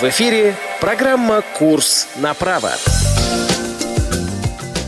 В эфире программа «Курс на право».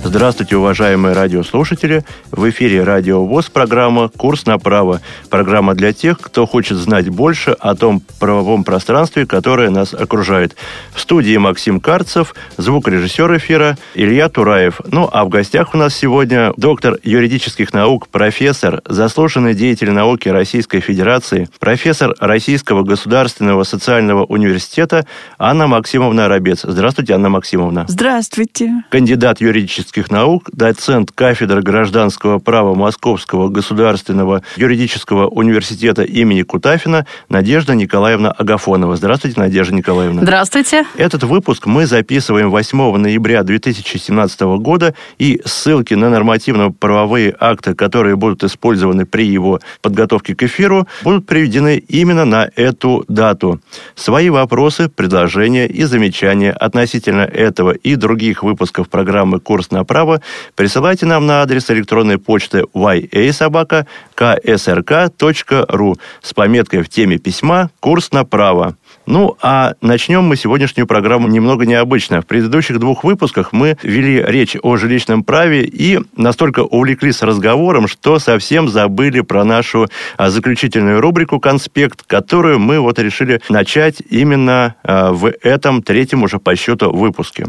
Здравствуйте, уважаемые радиослушатели! В эфире Радио ВОЗ программа «Курс на право». Программа для тех, кто хочет знать больше о том правовом пространстве, которое нас окружает. В студии Максим Карцев, звукорежиссер эфира Илья Тураев. Ну, а в гостях у нас сегодня доктор юридических наук, профессор, заслуженный деятель науки Российской Федерации, профессор Российского государственного социального университета Анна Максимовна Рабец. Здравствуйте, Анна Максимовна. Здравствуйте. Кандидат юридических юридических наук, доцент кафедры гражданского права Московского государственного юридического университета имени Кутафина Надежда Николаевна Агафонова. Здравствуйте, Надежда Николаевна. Здравствуйте. Этот выпуск мы записываем 8 ноября 2017 года, и ссылки на нормативно-правовые акты, которые будут использованы при его подготовке к эфиру, будут приведены именно на эту дату. Свои вопросы, предложения и замечания относительно этого и других выпусков программы «Курс на право», присылайте нам на адрес электронной почты yasobaka.ksrk.ru с пометкой в теме письма «Курс на право». Ну, а начнем мы сегодняшнюю программу немного необычно. В предыдущих двух выпусках мы вели речь о жилищном праве и настолько увлеклись разговором, что совсем забыли про нашу а, заключительную рубрику «Конспект», которую мы вот решили начать именно а, в этом третьем уже по счету выпуске.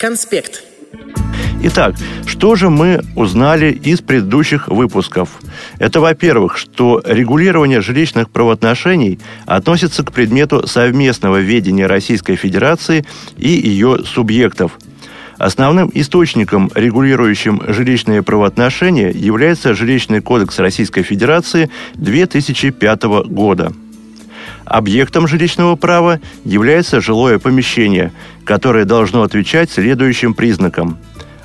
Конспект. Итак, что же мы узнали из предыдущих выпусков? Это, во-первых, что регулирование жилищных правоотношений относится к предмету совместного ведения Российской Федерации и ее субъектов. Основным источником, регулирующим жилищные правоотношения, является Жилищный кодекс Российской Федерации 2005 года – Объектом жилищного права является жилое помещение, которое должно отвечать следующим признакам.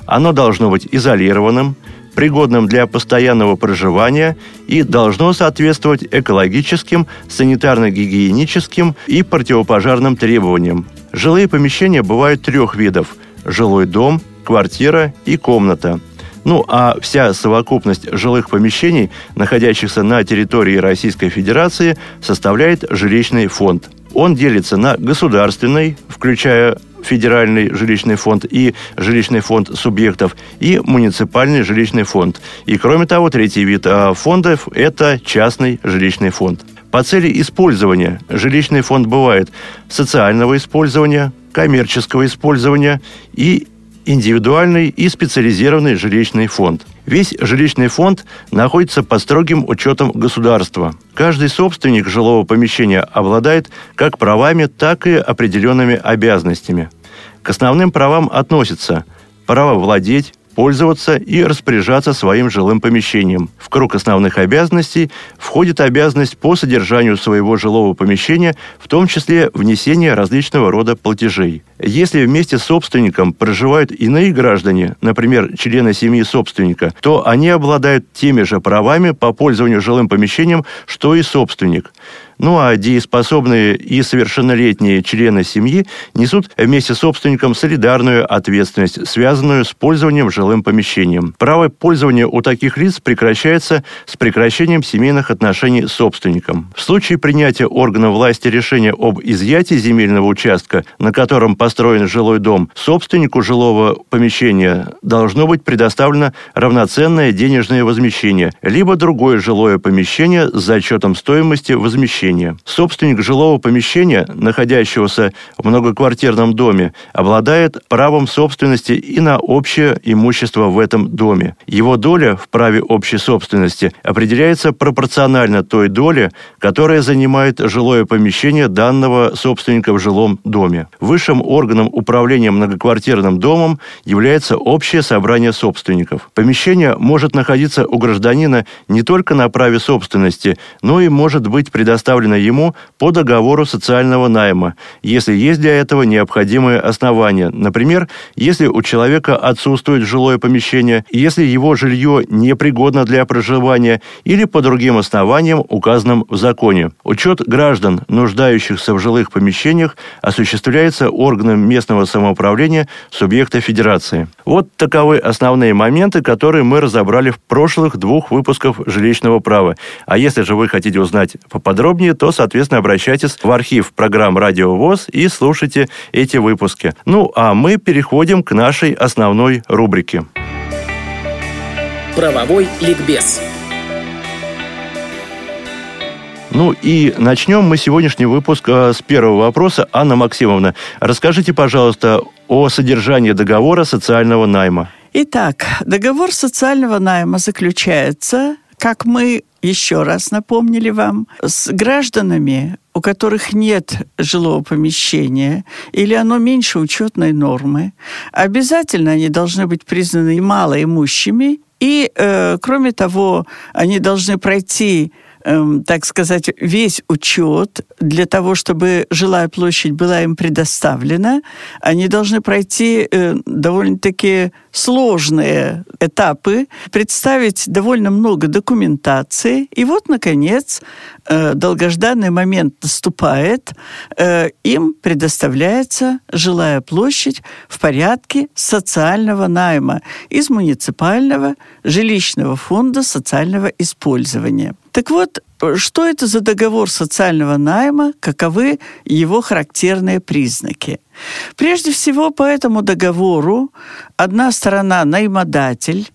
Оно должно быть изолированным, пригодным для постоянного проживания и должно соответствовать экологическим, санитарно-гигиеническим и противопожарным требованиям. Жилые помещения бывают трех видов – жилой дом, квартира и комната – ну, а вся совокупность жилых помещений, находящихся на территории Российской Федерации, составляет жилищный фонд. Он делится на государственный, включая федеральный жилищный фонд и жилищный фонд субъектов, и муниципальный жилищный фонд. И, кроме того, третий вид а, фондов – это частный жилищный фонд. По цели использования жилищный фонд бывает социального использования, коммерческого использования и индивидуальный и специализированный жилищный фонд. Весь жилищный фонд находится под строгим учетом государства. Каждый собственник жилого помещения обладает как правами, так и определенными обязанностями. К основным правам относятся право владеть, пользоваться и распоряжаться своим жилым помещением. В круг основных обязанностей входит обязанность по содержанию своего жилого помещения, в том числе внесение различного рода платежей. Если вместе с собственником проживают иные граждане, например, члены семьи собственника, то они обладают теми же правами по пользованию жилым помещением, что и собственник. Ну а дееспособные и совершеннолетние члены семьи несут вместе с собственником солидарную ответственность, связанную с пользованием жилым помещением. Право пользования у таких лиц прекращается с прекращением семейных отношений с собственником. В случае принятия органа власти решения об изъятии земельного участка, на котором построен жилой дом, собственнику жилого помещения должно быть предоставлено равноценное денежное возмещение, либо другое жилое помещение с зачетом стоимости возмещения. Собственник жилого помещения, находящегося в многоквартирном доме, обладает правом собственности и на общее имущество в этом доме. Его доля в праве общей собственности определяется пропорционально той доле, которая занимает жилое помещение данного собственника в жилом доме. Высшим органом управления многоквартирным домом является общее собрание собственников. Помещение может находиться у гражданина не только на праве собственности, но и может быть предоставлено ему по договору социального найма, если есть для этого необходимые основания. Например, если у человека отсутствует жилое помещение, если его жилье непригодно для проживания или по другим основаниям, указанным в законе. Учет граждан, нуждающихся в жилых помещениях, осуществляется органами органы местного самоуправления субъекта федерации. Вот таковы основные моменты, которые мы разобрали в прошлых двух выпусках жилищного права. А если же вы хотите узнать поподробнее, то, соответственно, обращайтесь в архив программ «Радио ВОЗ» и слушайте эти выпуски. Ну, а мы переходим к нашей основной рубрике. Правовой ликбез. Ну и начнем мы сегодняшний выпуск э, с первого вопроса. Анна Максимовна, расскажите, пожалуйста, о содержании договора социального найма. Итак, договор социального найма заключается, как мы еще раз напомнили вам, с гражданами, у которых нет жилого помещения или оно меньше учетной нормы. Обязательно они должны быть признаны малоимущими и, э, кроме того, они должны пройти эм, так сказать, весь учет для того, чтобы жилая площадь была им предоставлена, они должны пройти э, довольно-таки сложные этапы, представить довольно много документации. И вот, наконец, э, долгожданный момент наступает, э, им предоставляется жилая площадь в порядке социального найма из муниципального жилищного фонда социального использования. Так вот, что это за договор социального найма, каковы его характерные признаки? Прежде всего, по этому договору одна сторона – наймодатель,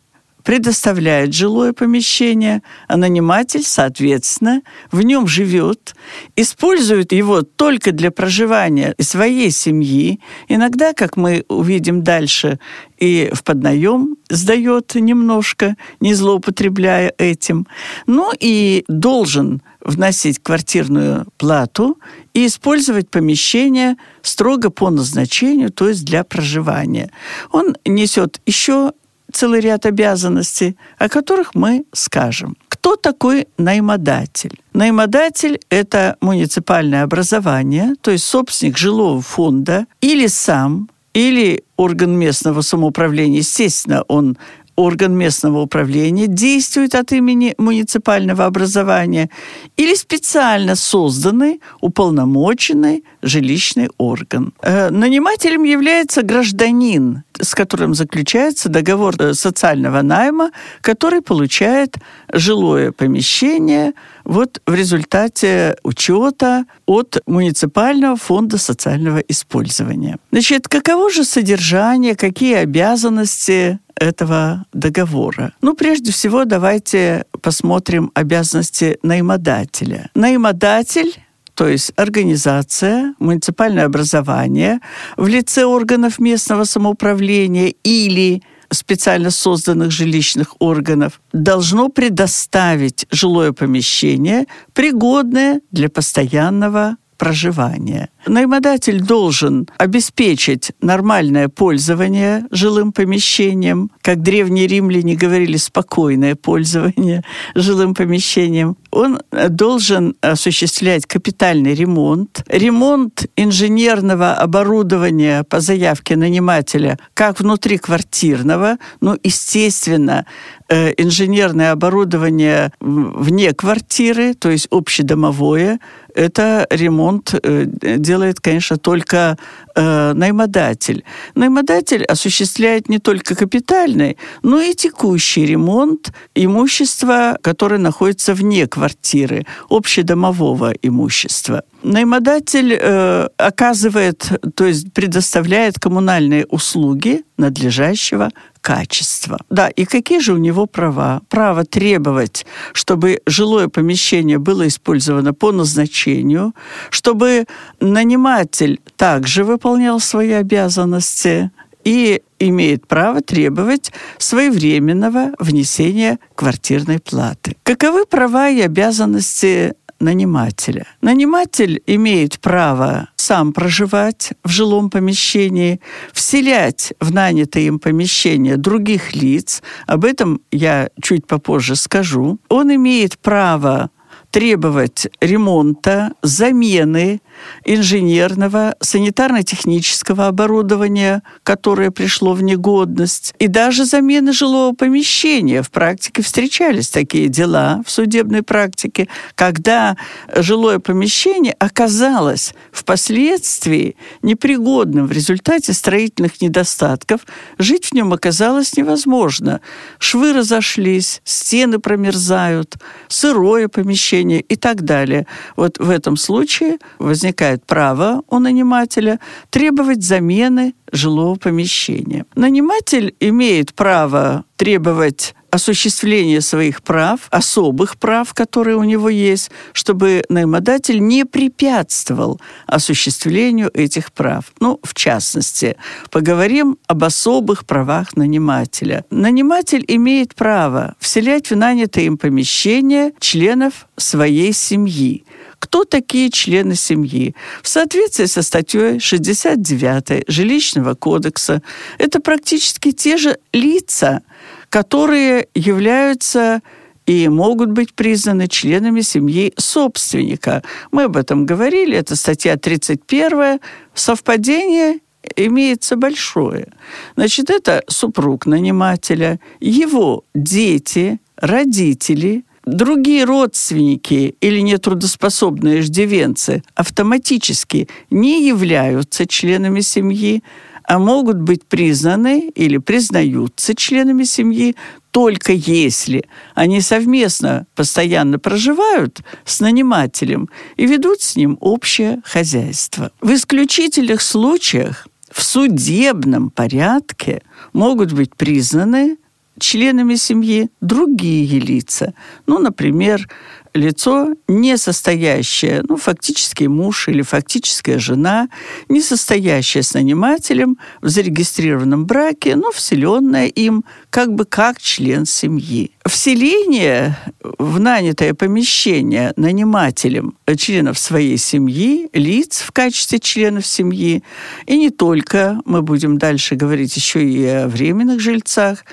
предоставляет жилое помещение, а наниматель, соответственно, в нем живет, использует его только для проживания своей семьи, иногда, как мы увидим дальше, и в поднаем сдает немножко, не злоупотребляя этим. Ну и должен вносить квартирную плату и использовать помещение строго по назначению, то есть для проживания. Он несет еще целый ряд обязанностей, о которых мы скажем. Кто такой наймодатель? Наймодатель – это муниципальное образование, то есть собственник жилого фонда или сам, или орган местного самоуправления, естественно, он орган местного управления действует от имени муниципального образования или специально созданный, уполномоченный жилищный орган. Э, нанимателем является гражданин, с которым заключается договор э, социального найма, который получает жилое помещение вот в результате учета от муниципального фонда социального использования. Значит, каково же содержание, какие обязанности этого договора. Ну, прежде всего, давайте посмотрим обязанности наймодателя. Наймодатель то есть организация, муниципальное образование в лице органов местного самоуправления или специально созданных жилищных органов должно предоставить жилое помещение, пригодное для постоянного проживания. Наймодатель должен обеспечить нормальное пользование жилым помещением, как древние римляне говорили, спокойное пользование жилым помещением. Он должен осуществлять капитальный ремонт, ремонт инженерного оборудования по заявке нанимателя, как внутри квартирного, ну, естественно, э, инженерное оборудование вне квартиры, то есть общедомовое, это ремонт э, делает, конечно, только э, наймодатель. Наймодатель осуществляет не только капитальный, но и текущий ремонт имущества, которое находится вне квартиры, общедомового имущества. Наймодатель э, оказывает, то есть предоставляет коммунальные услуги надлежащего качества. Да, и какие же у него права? Право требовать, чтобы жилое помещение было использовано по назначению, чтобы наниматель также выполнял свои обязанности и имеет право требовать своевременного внесения квартирной платы. Каковы права и обязанности нанимателя. Наниматель имеет право сам проживать в жилом помещении, вселять в нанятое им помещение других лиц. Об этом я чуть попозже скажу. Он имеет право требовать ремонта, замены инженерного, санитарно-технического оборудования, которое пришло в негодность, и даже замены жилого помещения. В практике встречались такие дела в судебной практике, когда жилое помещение оказалось впоследствии непригодным в результате строительных недостатков, жить в нем оказалось невозможно. Швы разошлись, стены промерзают, сырое помещение и так далее. Вот в этом случае возникает право у нанимателя требовать замены жилого помещения. Наниматель имеет право требовать осуществления своих прав, особых прав, которые у него есть, чтобы наимодатель не препятствовал осуществлению этих прав. Ну, в частности, поговорим об особых правах нанимателя. Наниматель имеет право вселять в нанятое им помещение членов своей семьи. Кто такие члены семьи? В соответствии со статьей 69 Жилищного кодекса это практически те же лица, которые являются и могут быть признаны членами семьи собственника. Мы об этом говорили, это статья 31. Совпадение имеется большое. Значит, это супруг нанимателя, его дети, родители, другие родственники или нетрудоспособные иждивенцы автоматически не являются членами семьи, а могут быть признаны или признаются членами семьи только если они совместно постоянно проживают с нанимателем и ведут с ним общее хозяйство. В исключительных случаях в судебном порядке могут быть признаны членами семьи другие лица. Ну, например, лицо, не состоящее, ну, фактически муж или фактическая жена, не состоящая с нанимателем в зарегистрированном браке, но вселенная им как бы как член семьи. Вселение в нанятое помещение нанимателем членов своей семьи, лиц в качестве членов семьи, и не только, мы будем дальше говорить еще и о временных жильцах,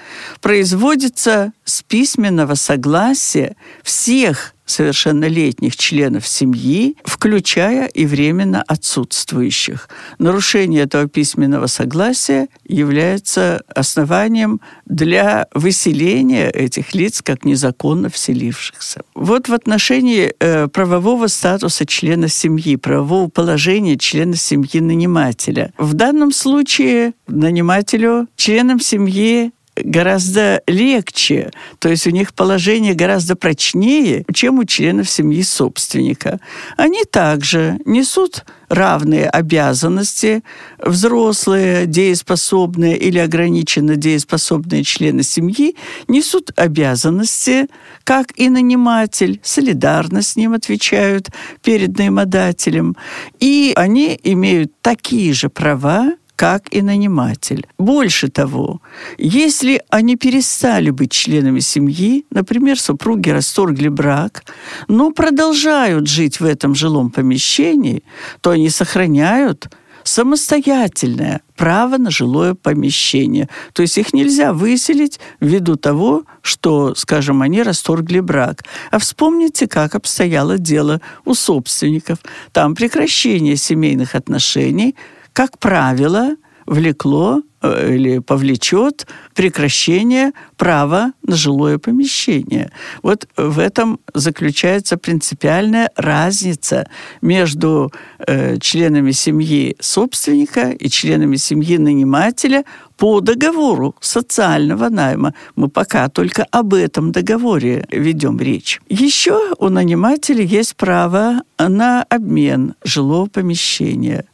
производится с письменного согласия всех совершеннолетних членов семьи, включая и временно отсутствующих. Нарушение этого письменного согласия является основанием для выселения этих лиц как незаконно вселившихся. Вот в отношении э, правового статуса члена семьи, правового положения члена семьи нанимателя. В данном случае нанимателю членам семьи гораздо легче, то есть у них положение гораздо прочнее, чем у членов семьи собственника. Они также несут равные обязанности. Взрослые, дееспособные или ограниченно дееспособные члены семьи несут обязанности, как и наниматель, солидарно с ним отвечают перед наимодателем. И они имеют такие же права, как и наниматель. Больше того, если они перестали быть членами семьи, например, супруги расторгли брак, но продолжают жить в этом жилом помещении, то они сохраняют самостоятельное право на жилое помещение. То есть их нельзя выселить ввиду того, что, скажем, они расторгли брак. А вспомните, как обстояло дело у собственников. Там прекращение семейных отношений – как правило, влекло э, или повлечет прекращение права на жилое помещение. Вот в этом заключается принципиальная разница между э, членами семьи собственника и членами семьи нанимателя по договору социального найма. Мы пока только об этом договоре ведем речь. Еще у нанимателя есть право на обмен жилого помещения.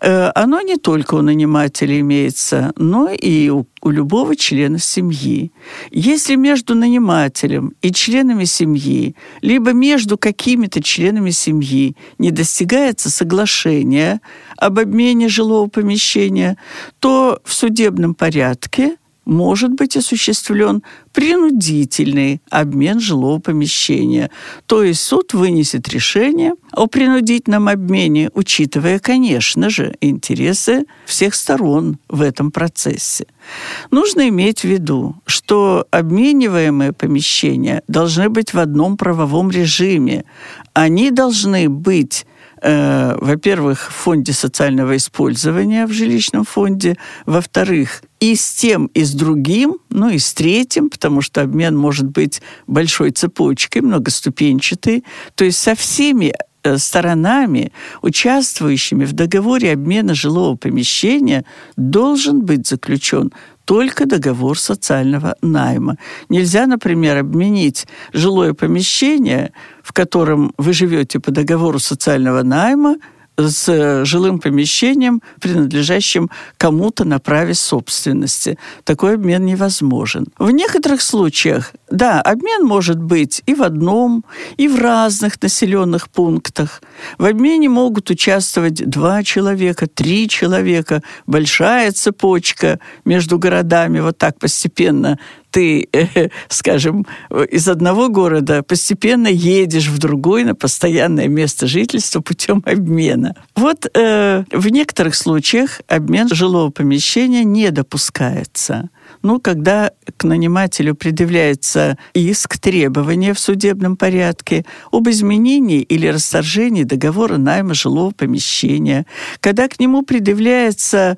Э, оно не только у нанимателя имеется, но и у, у любого члена семьи. Если между нанимателем и членами семьи, либо между какими-то членами семьи не достигается соглашения об обмене жилого помещения, то в судебном порядке может быть осуществлен принудительный обмен жилого помещения. То есть суд вынесет решение о принудительном обмене, учитывая, конечно же, интересы всех сторон в этом процессе. Нужно иметь в виду, что обмениваемые помещения должны быть в одном правовом режиме. Они должны быть во-первых, в фонде социального использования в жилищном фонде, во-вторых, и с тем, и с другим, ну и с третьим, потому что обмен может быть большой цепочкой, многоступенчатой, то есть со всеми э, сторонами, участвующими в договоре обмена жилого помещения, должен быть заключен только договор социального найма. Нельзя, например, обменить жилое помещение, в котором вы живете по договору социального найма, с э, жилым помещением, принадлежащим кому-то на праве собственности. Такой обмен невозможен. В некоторых случаях, да, обмен может быть и в одном, и в разных населенных пунктах. В обмене могут участвовать два человека, три человека, большая цепочка между городами, вот так постепенно ты, скажем, из одного города постепенно едешь в другой на постоянное место жительства путем обмена. Вот э, в некоторых случаях обмен жилого помещения не допускается. Ну, когда к нанимателю предъявляется иск, требования в судебном порядке об изменении или расторжении договора найма жилого помещения, когда к нему предъявляется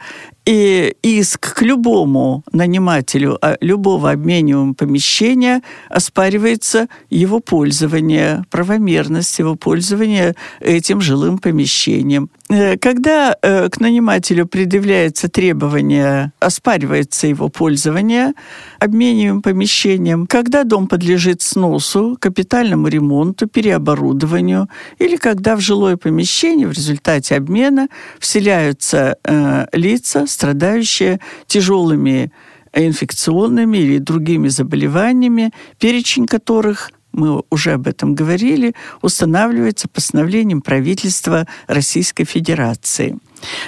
и иск к любому нанимателю а, любого обмениваемого помещения оспаривается его пользование, правомерность его пользования этим жилым помещением. Э, когда э, к нанимателю предъявляется требование, оспаривается его пользование обмениваемым помещением, когда дом подлежит сносу, капитальному ремонту, переоборудованию, или когда в жилое помещение в результате обмена вселяются э, лица, страдающие тяжелыми инфекционными или другими заболеваниями, перечень которых мы уже об этом говорили, устанавливается постановлением правительства Российской Федерации.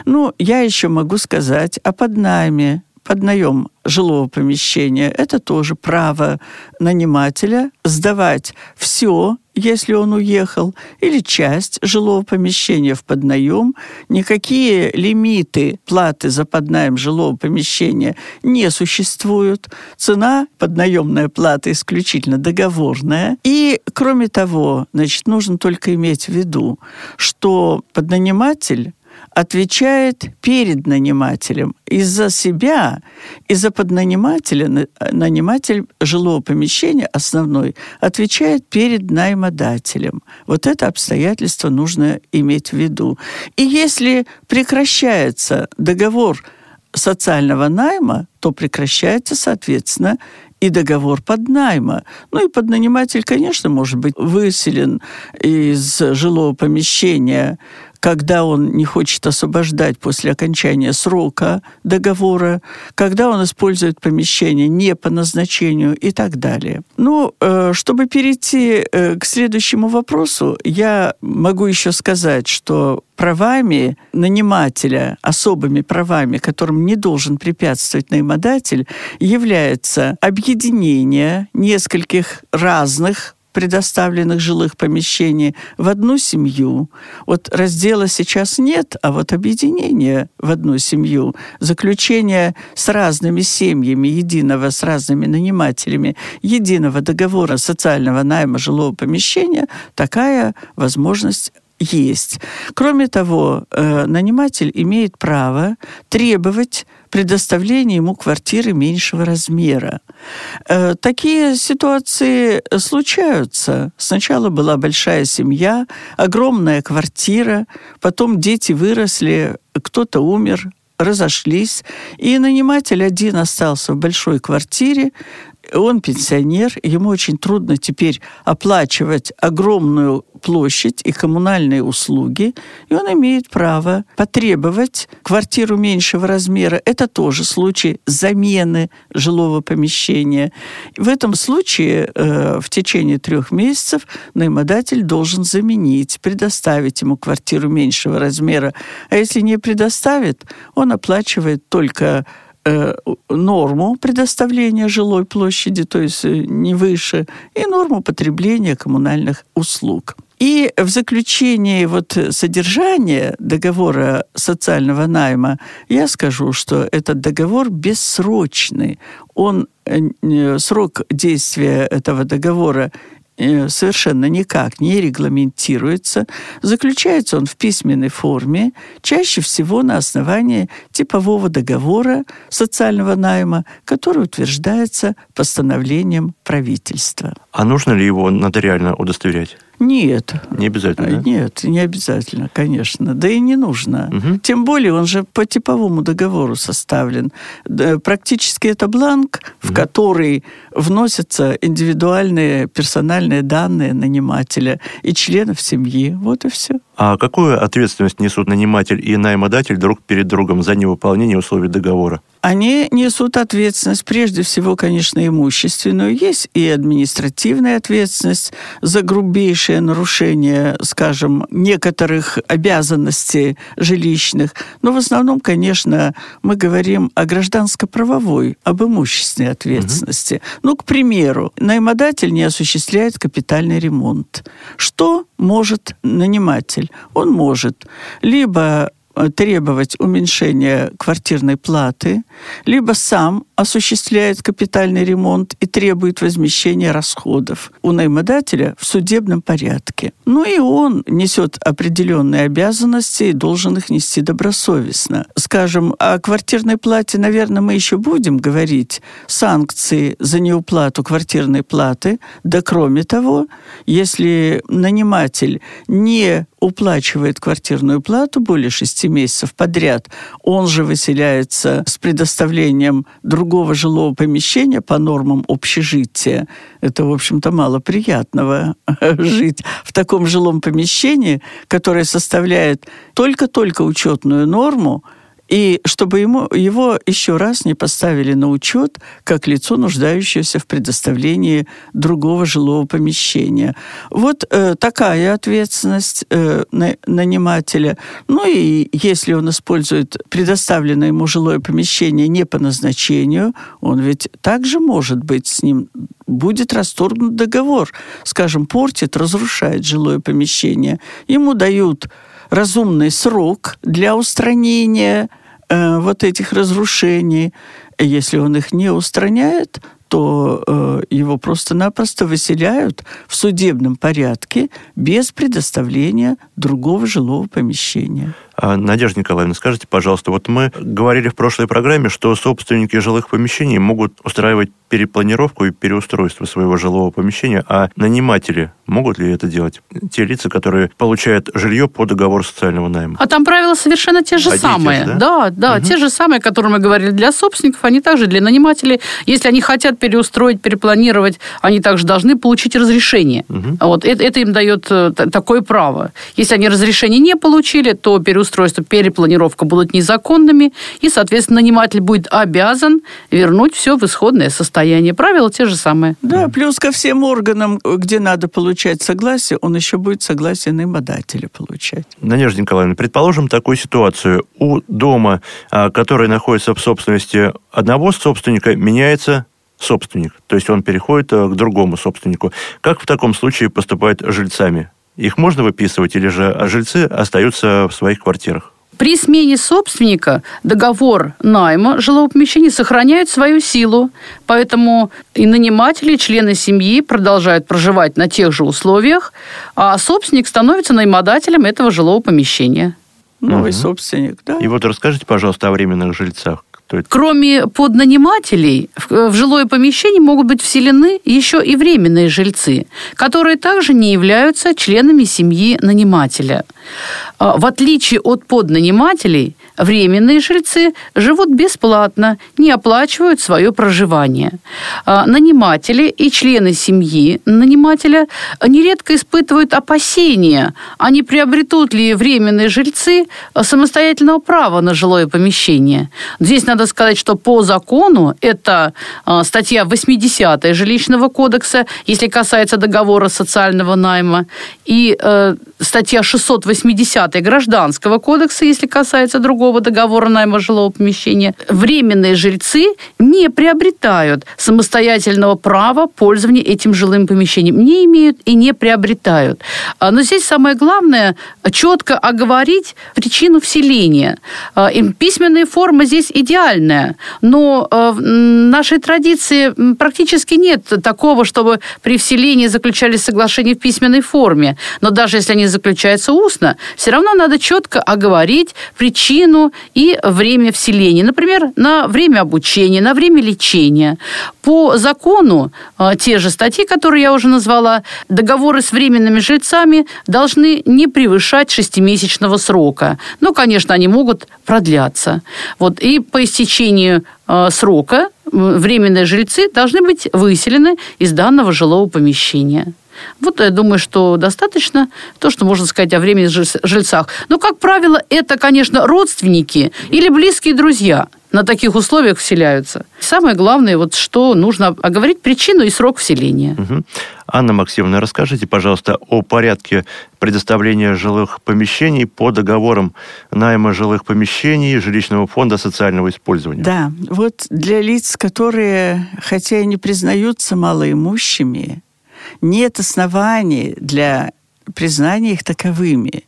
Ну, я еще могу сказать о поднайме поднаем жилого помещения, это тоже право нанимателя сдавать все, если он уехал, или часть жилого помещения в поднаем. Никакие лимиты платы за поднаем жилого помещения не существуют. Цена поднаемная плата исключительно договорная. И, кроме того, значит, нужно только иметь в виду, что поднаниматель отвечает перед нанимателем. Из-за себя, из-за поднанимателя, наниматель жилого помещения основной отвечает перед наймодателем. Вот это обстоятельство нужно иметь в виду. И если прекращается договор социального найма, то прекращается, соответственно, и договор поднайма. Ну и поднаниматель, конечно, может быть выселен из жилого помещения когда он не хочет освобождать после окончания срока договора, когда он использует помещение не по назначению и так далее. Ну, э, чтобы перейти э, к следующему вопросу, я могу еще сказать, что правами нанимателя, особыми правами, которым не должен препятствовать наимодатель, является объединение нескольких разных предоставленных жилых помещений в одну семью. Вот раздела сейчас нет, а вот объединение в одну семью, заключение с разными семьями, единого с разными нанимателями, единого договора социального найма жилого помещения, такая возможность есть. Кроме того, э, наниматель имеет право требовать предоставления ему квартиры меньшего размера. Э, такие ситуации случаются. Сначала была большая семья, огромная квартира, потом дети выросли, кто-то умер, разошлись, и наниматель один остался в большой квартире, он пенсионер, ему очень трудно теперь оплачивать огромную площадь и коммунальные услуги, и он имеет право потребовать квартиру меньшего размера. Это тоже случай замены жилого помещения. В этом случае э, в течение трех месяцев наимодатель должен заменить, предоставить ему квартиру меньшего размера. А если не предоставит, он оплачивает только норму предоставления жилой площади, то есть э, не выше, и норму потребления коммунальных услуг. И в заключении вот содержания договора социального найма я скажу, что этот договор бессрочный. Он, э, срок действия этого договора э, совершенно никак не регламентируется. Заключается он в письменной форме, чаще всего на основании типового договора социального найма, который утверждается постановлением правительства. А нужно ли его нотариально удостоверять? Нет. Не обязательно, да? Нет, не обязательно, конечно. Да и не нужно. Угу. Тем более он же по типовому договору составлен. Практически это бланк, в который вносятся индивидуальные персональные данные нанимателя и членов семьи. Вот и все. А какую ответственность несут наниматель и наймодатель друг перед другом за невыполнение условий договора? Они несут ответственность, прежде всего, конечно, имущественную. Есть и административная ответственность за грубейшее нарушение, скажем, некоторых обязанностей жилищных. Но в основном, конечно, мы говорим о гражданско-правовой, об имущественной ответственности. Угу. Ну, к примеру, наймодатель не осуществляет капитальный ремонт. Что может наниматель? Он может либо Э, требовать уменьшения квартирной платы, либо сам осуществляет капитальный ремонт и требует возмещения расходов у наймодателя в судебном порядке. Ну и он несет определенные обязанности и должен их нести добросовестно. Скажем, о квартирной плате, наверное, мы еще будем говорить. Санкции за неуплату квартирной платы. Да кроме того, если наниматель не уплачивает квартирную плату более шести месяцев подряд, он же выселяется с предоставлением другого жилого помещения по нормам общежития. Это, в общем-то, мало приятного жить в таком жилом помещении, которое составляет только-только учетную норму, и чтобы ему, его еще раз не поставили на учет как лицо, нуждающееся в предоставлении другого жилого помещения. Вот э, такая ответственность э, на, нанимателя. Ну и если он использует предоставленное ему жилое помещение не по назначению, он ведь также может быть с ним будет расторгнут договор. Скажем, портит, разрушает жилое помещение. Ему дают разумный срок для устранения э, вот этих разрушений. Если он их не устраняет, то э, его просто-напросто выселяют в судебном порядке без предоставления другого жилого помещения. А, Надежда Николаевна, скажите, пожалуйста, вот мы говорили в прошлой программе, что собственники жилых помещений могут устраивать перепланировку и переустройство своего жилого помещения, а наниматели могут ли это делать? Те лица, которые получают жилье по договору социального найма. А там правила совершенно те же Одни самые. Те же, да, да, да угу. те же самые, которые мы говорили для собственников, они также для нанимателей. Если они хотят переустроить, перепланировать, они также должны получить разрешение. Угу. Вот это, это им дает э, такое право. Если они разрешение не получили, то переустройство, перепланировка будут незаконными, и, соответственно, наниматель будет обязан вернуть все в исходное состояние состояние. Правила те же самые. Да, плюс ко всем органам, где надо получать согласие, он еще будет согласие наимодателя получать. Надежда Николаевна, предположим такую ситуацию. У дома, а, который находится в собственности одного собственника, меняется собственник. То есть он переходит а, к другому собственнику. Как в таком случае поступают жильцами? Их можно выписывать или же жильцы остаются в своих квартирах? При смене собственника договор найма жилого помещения сохраняет свою силу, поэтому и наниматели, и члены семьи продолжают проживать на тех же условиях, а собственник становится наймодателем этого жилого помещения. Новый угу. собственник, да. И вот расскажите, пожалуйста, о временных жильцах. Кроме поднанимателей, в жилое помещение могут быть вселены еще и временные жильцы, которые также не являются членами семьи нанимателя. А, в отличие от поднанимателей, временные жильцы живут бесплатно, не оплачивают свое проживание. А, наниматели и члены семьи нанимателя нередко испытывают опасения, а не приобретут ли временные жильцы самостоятельного права на жилое помещение. Здесь надо сказать, что по закону это а, статья 80 жилищного кодекса, если касается договора социального найма, и э, статья 680 130 Гражданского кодекса, если касается другого договора найма жилого помещения, временные жильцы не приобретают самостоятельного права пользования этим жилым помещением. Не имеют и не приобретают. А, но здесь самое главное четко оговорить причину вселения. А, письменная форма здесь идеальная, но а, в нашей традиции практически нет такого, чтобы при вселении заключались соглашения в письменной форме. Но даже если они заключаются устно, все равно надо четко оговорить причину и время вселения. Например, на время обучения, на время лечения. По закону а, те же статьи, которые я уже назвала, договоры с временными жильцами должны не превышать шестимесячного срока. Но, конечно, они могут продляться. Вот. И по истечению а, срока временные жильцы должны быть выселены из данного жилого помещения. Вот я думаю, что достаточно то, что можно сказать о временных жильцах. Но, как правило, это, конечно, родственники или близкие друзья на таких условиях вселяются. Самое главное, вот что нужно оговорить причину и срок вселения. Угу. Анна Максимовна, расскажите, пожалуйста, о порядке предоставления жилых помещений по договорам найма жилых помещений жилищного фонда социального использования. Да, вот для лиц, которые, хотя и не признаются малоимущими, нет оснований для признания их таковыми.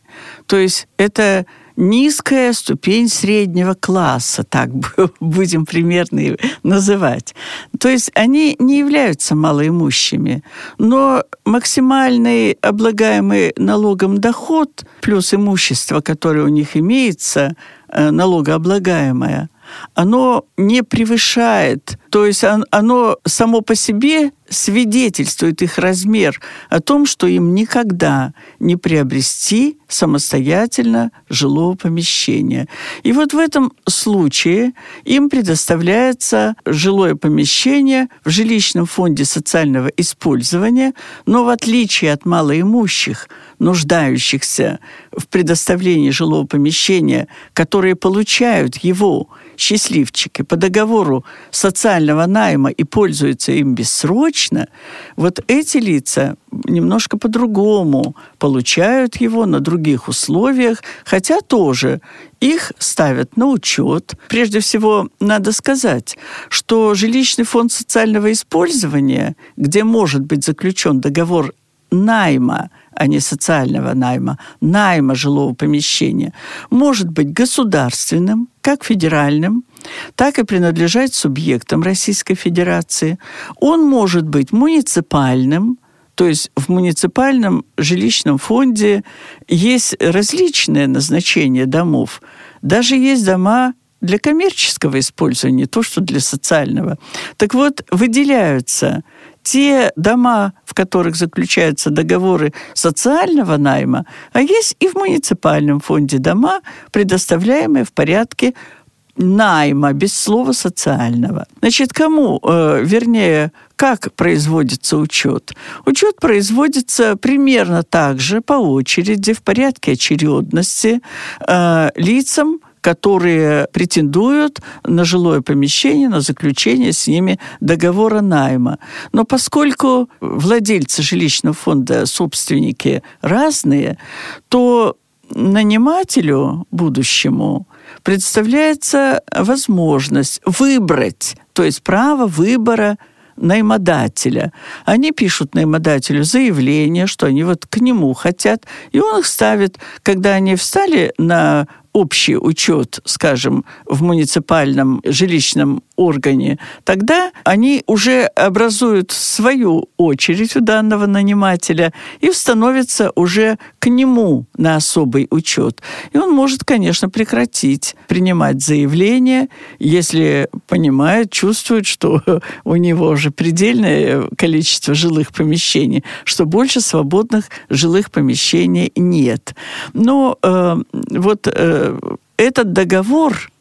То есть это низкая ступень среднего класса, так будем примерно называть. То есть они не являются малоимущими, но максимальный облагаемый налогом доход плюс имущество, которое у них имеется, э, налогооблагаемое, оно не превышает, то есть оно само по себе свидетельствует их размер о том, что им никогда не приобрести самостоятельно жилого помещения. И вот в этом случае им предоставляется жилое помещение в жилищном фонде социального использования, но в отличие от малоимущих, нуждающихся в предоставлении жилого помещения, которые получают его счастливчики по договору социального найма и пользуются им бессрочно, вот эти лица немножко по-другому получают его на других условиях, хотя тоже их ставят на учет. Прежде всего, надо сказать, что жилищный фонд социального использования, где может быть заключен договор найма, а не социального найма, найма жилого помещения, может быть государственным, как федеральным, так и принадлежать субъектам Российской Федерации. Он может быть муниципальным, то есть в муниципальном жилищном фонде есть различные назначения домов. Даже есть дома для коммерческого использования, то что для социального. Так вот, выделяются те дома, в которых заключаются договоры социального найма, а есть и в муниципальном фонде дома, предоставляемые в порядке найма, без слова социального. Значит, кому, э, вернее, как производится учет? Учет производится примерно так же, по очереди, в порядке очередности, э, лицам, которые претендуют на жилое помещение, на заключение с ними договора найма. Но поскольку владельцы жилищного фонда, собственники разные, то нанимателю будущему представляется возможность выбрать, то есть право выбора наймодателя. Они пишут наймодателю заявление, что они вот к нему хотят, и он их ставит, когда они встали на общий учет, скажем, в муниципальном жилищном органе, тогда они уже образуют свою очередь у данного нанимателя и становятся уже к нему на особый учет. И он может, конечно, прекратить принимать заявление, если понимает, чувствует, что у него уже предельное количество жилых помещений, что больше свободных жилых помещений нет. Но э, вот э, этот договор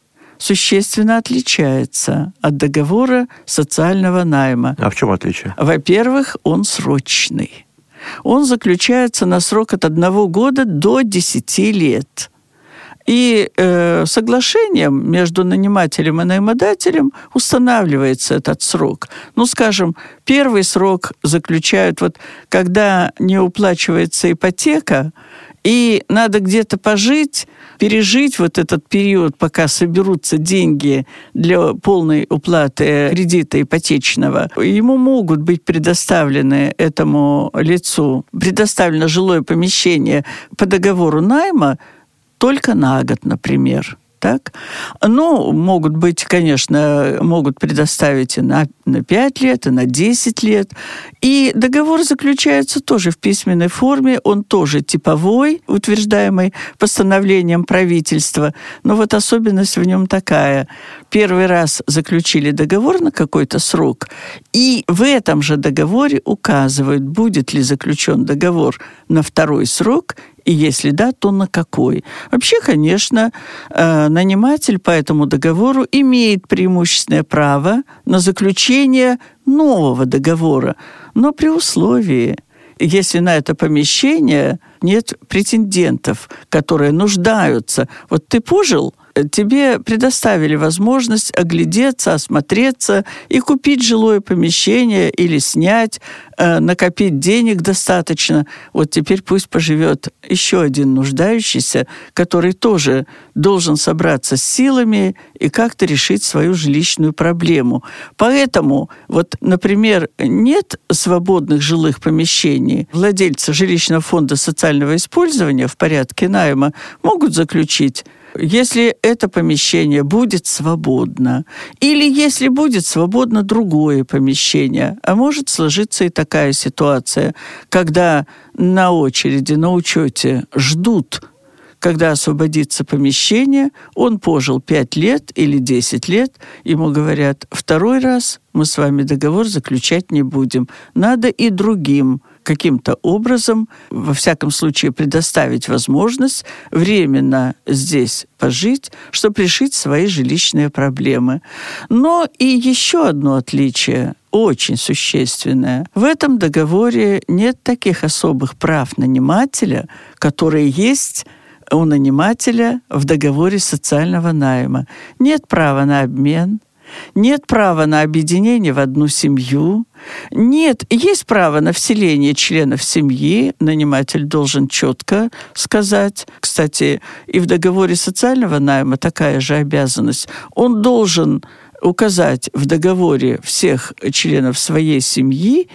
существенно отличается от договора социального найма. А в чем отличие? Во-первых, он срочный. Он заключается на срок от одного года до десяти лет. И э, соглашением между нанимателем и наймодателем устанавливается этот срок. Ну, скажем, первый срок заключают, вот когда не уплачивается ипотека, и надо где-то пожить, пережить вот этот период, пока соберутся деньги для полной уплаты кредита ипотечного. Ему могут быть предоставлены этому лицу, предоставлено жилое помещение по договору найма только на год, например так? Ну, могут быть, конечно, могут предоставить и на, на 5 лет, и на 10 лет. И договор заключается тоже в письменной форме, он тоже типовой, утверждаемый постановлением правительства. Но вот особенность в нем такая. Первый раз заключили договор на какой-то срок, и в этом же договоре указывают, будет ли заключен договор на второй срок и если да, то на какой? Вообще, конечно, э, наниматель по этому договору имеет преимущественное право на заключение нового договора, но при условии, если на это помещение нет претендентов, которые нуждаются. Вот ты пожил, тебе предоставили возможность оглядеться, осмотреться и купить жилое помещение или снять, э, накопить денег достаточно. Вот теперь пусть поживет еще один нуждающийся, который тоже должен собраться с силами и как-то решить свою жилищную проблему. Поэтому, вот, например, нет свободных жилых помещений. Владельцы жилищного фонда социального использования в порядке найма могут заключить если это помещение будет свободно, или если будет свободно другое помещение. А может сложиться и такая ситуация, когда на очереди, на учете ждут когда освободится помещение, он пожил 5 лет или 10 лет, ему говорят, второй раз мы с вами договор заключать не будем. Надо и другим каким-то образом, во всяком случае, предоставить возможность временно здесь пожить, чтобы решить свои жилищные проблемы. Но и еще одно отличие очень существенное. В этом договоре нет таких особых прав нанимателя, которые есть у нанимателя в договоре социального найма. Нет права на обмен, нет права на объединение в одну семью. Нет, есть право на вселение членов семьи. Наниматель должен четко сказать. Кстати, и в договоре социального найма такая же обязанность. Он должен указать в договоре всех членов своей семьи,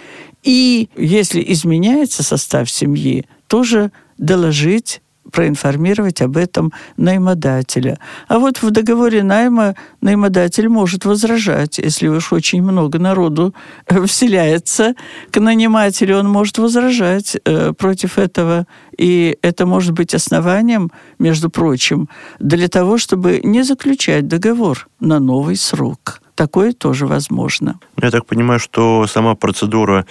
и если изменяется состав семьи, тоже доложить проинформировать об этом наймодателя. А вот в договоре найма наймодатель может возражать, если уж очень много народу э, вселяется к нанимателю, он может возражать э, против этого. И это может быть основанием, между прочим, для того, чтобы не заключать договор на новый срок. Такое тоже возможно. Я так понимаю, что сама процедура,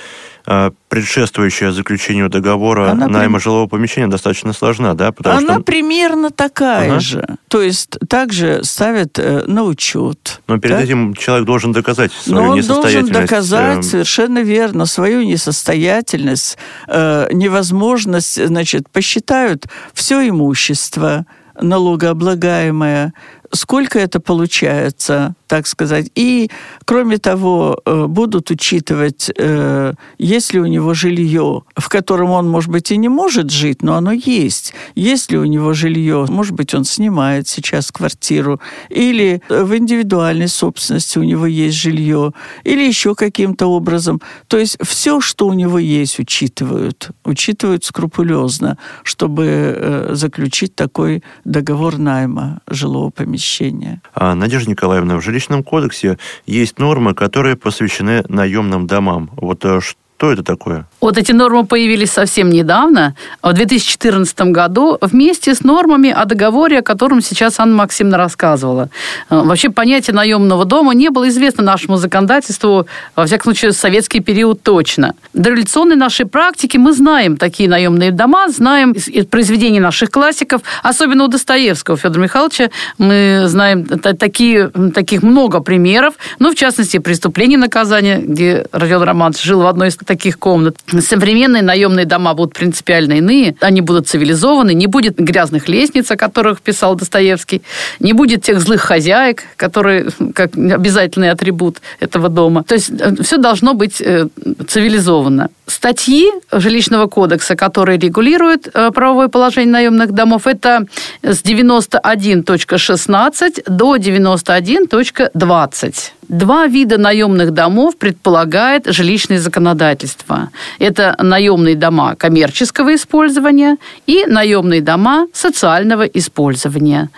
э, предшествующая заключению договора Она найма при... жилого помещения, достаточно сложна, да? Потому Она что... примерно такая ага. же. То есть также ставят э, на учет. Но перед да? этим человек должен доказать свою Но он несостоятельность. должен доказать, э... совершенно верно, свою несостоятельность, э, невозможность, значит, посчитают все имущество, налогооблагаемое, сколько это получается, так сказать. И, кроме того, э, будут учитывать, э, есть ли у него жилье, в котором он, может быть, и не может жить, но оно есть. Есть ли у него жилье, может быть, он снимает сейчас квартиру, или в индивидуальной собственности у него есть жилье, или еще каким-то образом. То есть все, что у него есть, учитывают. Учитывают скрупулезно, чтобы э, заключить такой договор найма жилого помещения. А, Надежда Николаевна, в жилищном кодексе есть нормы, которые посвящены наемным домам. Вот что э, что это такое? Вот эти нормы появились совсем недавно, в 2014 году, вместе с нормами о договоре, о котором сейчас Анна Максимовна рассказывала. Э, вообще понятие наемного дома не было известно нашему законодательству, во всяком случае, в советский период точно. До революционной нашей практики мы знаем такие наемные дома, знаем из произведений наших классиков, особенно у Достоевского Федора Михайловича, мы знаем такие, таких много примеров, ну, в частности, «Преступление и наказание», где Родион Романович жил в одной из таких комнат. Современные наемные дома будут принципиально иные. Они будут цивилизованы. Не будет грязных лестниц, о которых писал Достоевский. Не будет тех злых хозяек, которые как обязательный атрибут этого дома. То есть э, все должно быть э, цивилизованно. Статьи жилищного кодекса, которые регулируют э, правовое положение наемных домов, это с 91.16 до 91.20. Два вида наемных домов предполагает жилищное законодательство. Это наемные дома коммерческого использования и наемные дома социального использования.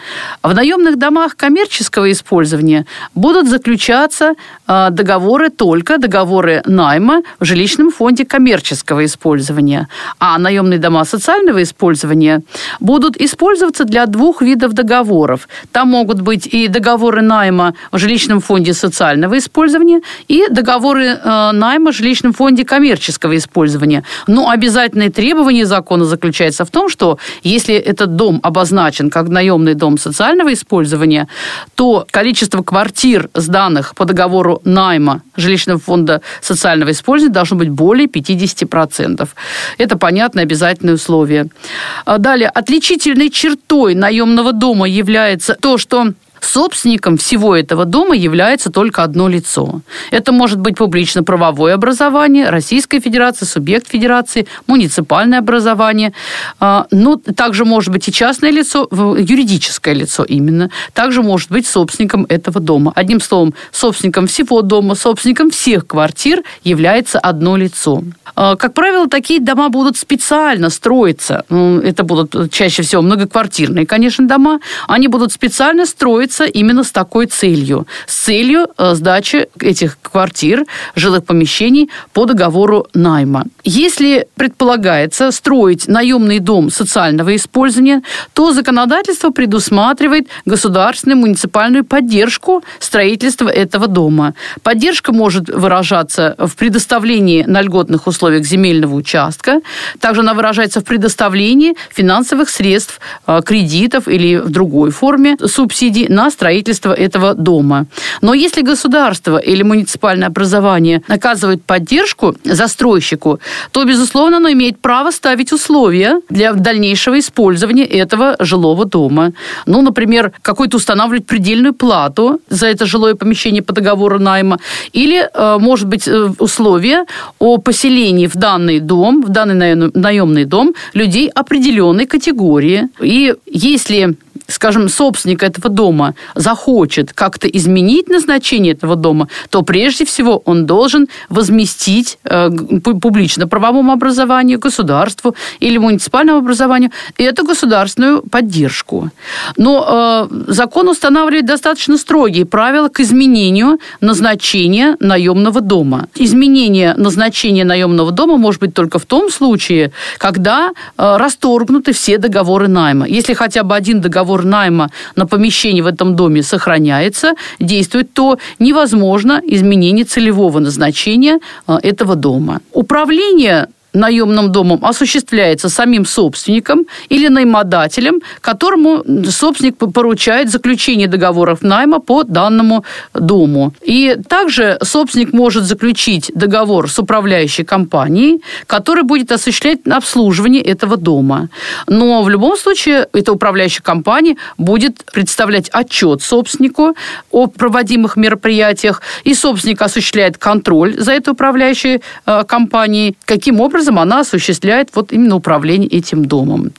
В наемных домах коммерческого использования будут заключаться а, договоры только договоры найма в жилищном фонде коммерческого использования. А наемные дома социального использования будут использоваться для двух видов договоров. Там могут быть и договоры найма в жилищном фонде социального социального использования и договоры э, найма в жилищном фонде коммерческого использования. Но обязательное требование закона заключается в том, что если этот дом обозначен как наемный дом социального использования, то количество квартир, сданных по договору найма жилищного фонда социального использования должно быть более 50%. Это понятное обязательное условие. Далее, отличительной чертой наемного дома является то, что Собственником всего этого дома является только одно лицо. Это может быть публично-правовое образование, Российская Федерация, субъект Федерации, муниципальное образование. А, но также может быть и частное лицо, юридическое лицо именно. Также может быть собственником этого дома. Одним словом, собственником всего дома, собственником всех квартир является одно лицо. А, как правило, такие дома будут специально строиться. Это будут чаще всего многоквартирные, конечно, дома. Они будут специально строиться строится именно с такой целью. С целью э, сдачи этих квартир, жилых помещений по договору найма. Если предполагается строить наемный дом социального использования, то законодательство предусматривает государственную муниципальную поддержку строительства этого дома. Поддержка может выражаться в предоставлении на льготных условиях земельного участка. Также она выражается в предоставлении финансовых средств, э, кредитов или в другой форме субсидий на строительство этого дома. Но если государство или муниципальное образование оказывает поддержку застройщику, то, безусловно, оно имеет право ставить условия для дальнейшего использования этого жилого дома. Ну, например, какой-то устанавливать предельную плату за это жилое помещение по договору найма. Или, э, может быть, э, условия о поселении в данный дом, в данный наемный дом людей определенной категории. И если скажем, собственник этого дома захочет как-то изменить назначение этого дома, то прежде всего он должен возместить э, публично-правовому образованию, государству или муниципальному образованию эту государственную поддержку. Но э, закон устанавливает достаточно строгие правила к изменению назначения наемного дома. Изменение назначения наемного дома может быть только в том случае, когда э, расторгнуты все договоры найма. Если хотя бы один договор договор найма на помещение в этом доме сохраняется, действует, то невозможно изменение целевого назначения э, этого дома. Управление наемным домом осуществляется самим собственником или наймодателем, которому собственник поручает заключение договоров найма по данному дому. И также собственник может заключить договор с управляющей компанией, который будет осуществлять обслуживание этого дома. Но в любом случае эта управляющая компания будет представлять отчет собственнику о проводимых мероприятиях, и собственник осуществляет контроль за этой управляющей э, компанией, каким образом образом она осуществляет вот именно управление этим домом.